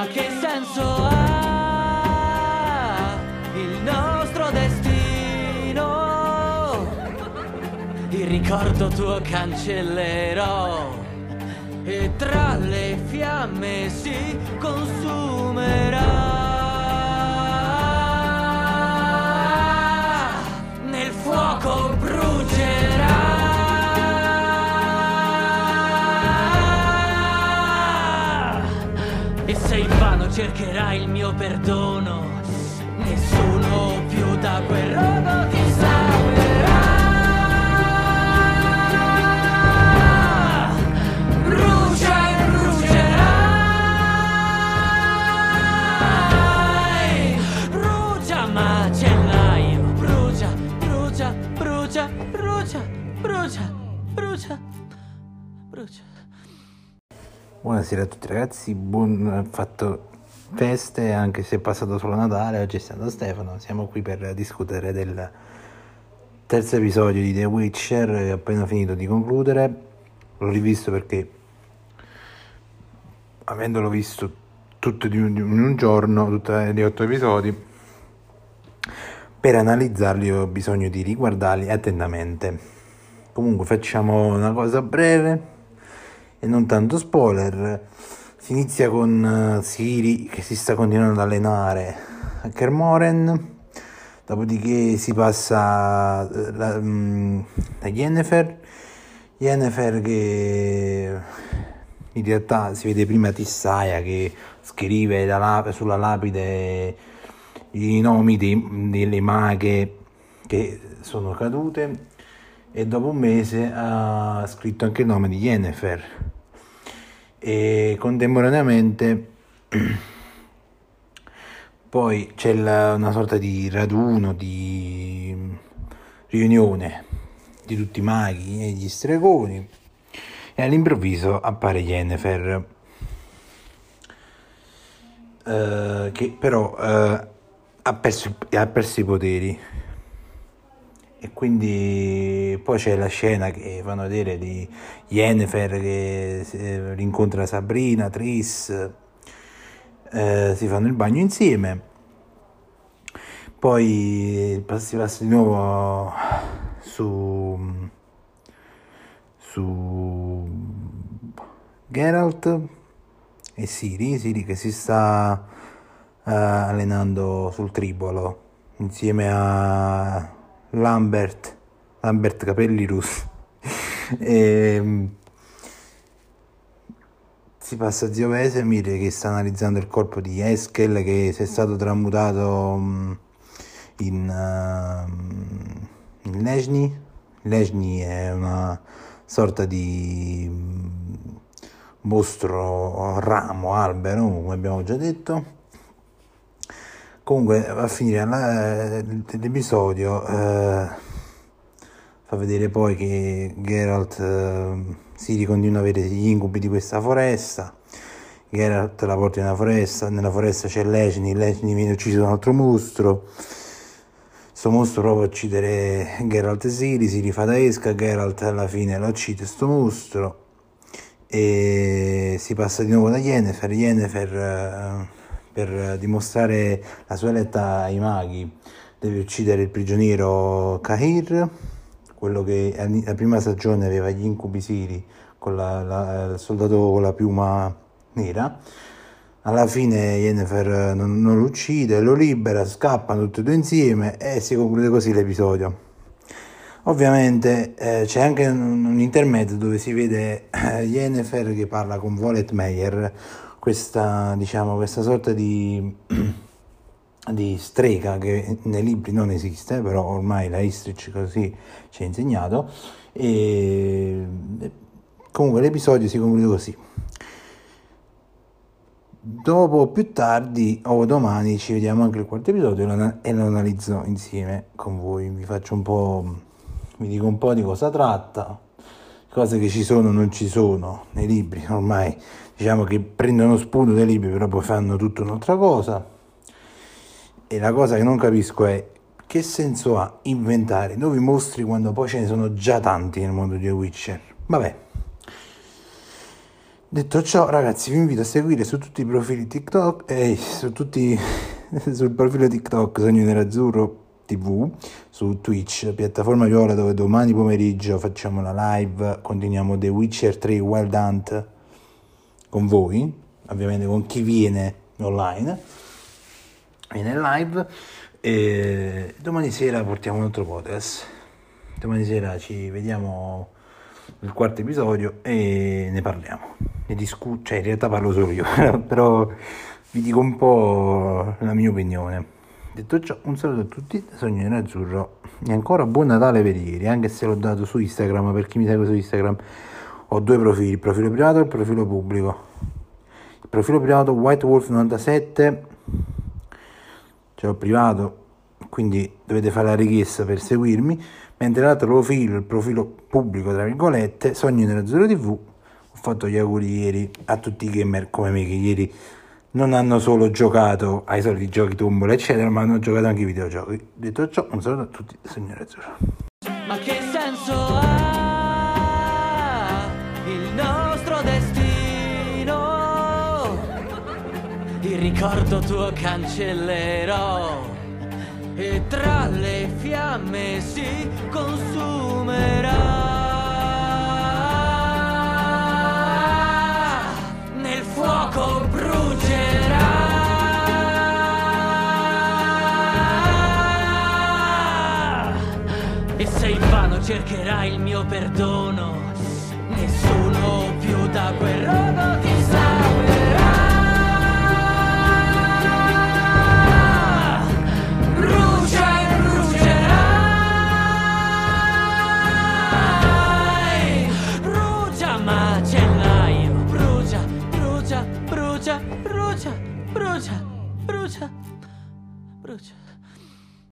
Ma che senso ha il nostro destino? Il ricordo tuo cancellerò e tra le fiamme si consumerà. Se invano cercherai il mio perdono, nessuno più da quel rogo ti salverà. Brucia e brucerai. Brucia macellaio, brucia, brucia, brucia, brucia, brucia, brucia, brucia. Buonasera a tutti ragazzi, buon fatto feste anche se è passato solo Natale, oggi è stato Stefano, siamo qui per discutere del terzo episodio di The Witcher che ho appena finito di concludere, l'ho rivisto perché avendolo visto tutto di un giorno, tutti gli otto episodi, per analizzarli ho bisogno di riguardarli attentamente. Comunque facciamo una cosa breve e non tanto spoiler. Si inizia con uh, Siri che si sta continuando ad allenare a Kermoren, dopodiché si passa uh, la, um, a Yennefer, Yennefer che in realtà si vede prima Tissaia che scrive la, sulla lapide i nomi dei, delle maghe che sono cadute e dopo un mese ha scritto anche il nome di Yennefer e contemporaneamente poi c'è la, una sorta di raduno, di riunione di tutti i maghi e gli stregoni. E all'improvviso appare Yennefer eh, che però eh, ha, perso, ha perso i poteri e quindi poi c'è la scena che fanno vedere di Yennefer che eh, rincontra Sabrina, Tris, eh, si fanno il bagno insieme. Poi si passa di nuovo su, su Geralt e Siri, Siri che si sta uh, allenando sul tribolo insieme a Lambert, Lambert Capelli Russi. e, si passa a Zio Vesemir che sta analizzando il corpo di Eskel che si è stato tramutato mm, in, uh, in Lejni. Lejni è una sorta di mm, mostro ramo, albero, come abbiamo già detto comunque a finire la, l'episodio eh, fa vedere poi che Geralt eh, si continua ad avere gli incubi di questa foresta Geralt la porta nella foresta nella foresta c'è Legni Legni viene ucciso da un altro mostro questo mostro prova a uccidere Geralt e Siri si rifà da esca Geralt alla fine lo uccide questo mostro e si passa di nuovo da Yennefer. Yennefer eh, per dimostrare la sua lealtà ai maghi deve uccidere il prigioniero Kahir, quello che la prima stagione aveva gli incubi siri con la, la, il soldato con la piuma nera. Alla fine Yennefer non, non lo uccide, lo libera, scappano tutti e due insieme e si conclude così l'episodio. Ovviamente eh, c'è anche un, un, intermezzo dove si vede eh, Yennefer che parla con Volet Meyer, questa, diciamo, questa sorta di, di strega che nei libri non esiste, però ormai la Istrich così ci ha insegnato. E comunque l'episodio si conclude così. Dopo più tardi o domani ci vediamo anche il quarto episodio e lo analizzo insieme con voi. Vi faccio un po', vi dico un po' di cosa tratta, cose che ci sono non ci sono nei libri, ormai diciamo che prendono spunto dai libri però poi fanno tutta un'altra cosa. E la cosa che non capisco è che senso ha inventare? Nuovi mostri quando poi ce ne sono già tanti nel mondo di The Witcher? Vabbè. Detto ciò, ragazzi, vi invito a seguire su tutti i profili TikTok eh, su tutti sul profilo TikTok Sogno Nerazzurro TV, su Twitch, piattaforma viola dove domani pomeriggio facciamo la live, continuiamo The Witcher 3 Wild Hunt con voi, ovviamente con chi viene online, viene live e domani sera portiamo un altro podcast. Domani sera ci vediamo il quarto episodio e ne parliamo. Ne discuto, cioè in realtà parlo solo io, però vi dico un po' la mia opinione. Detto ciò, un saluto a tutti da Sogno Azzurro. E ancora buon Natale per ieri, anche se l'ho dato su Instagram, per chi mi segue su Instagram. Ho due profili, il profilo privato e il profilo pubblico. Il profilo privato White Wolf 97 ce l'ho privato, quindi dovete fare la richiesta per seguirmi. Mentre l'altro profilo, il profilo pubblico, tra virgolette, Sogni nella Zero TV, ho fatto gli auguri ieri a tutti i gamer come me che ieri non hanno solo giocato ai soliti giochi tombola eccetera, ma hanno giocato anche ai videogiochi. Detto ciò, un saluto a tutti, Sogni Azzurro. Ma che senso ha il nostro destino? Il ricordo tuo cancellerò e tra le fiamme si consumerà. Cercherai il mio perdono, nessuno più da quel rogo ti salverà.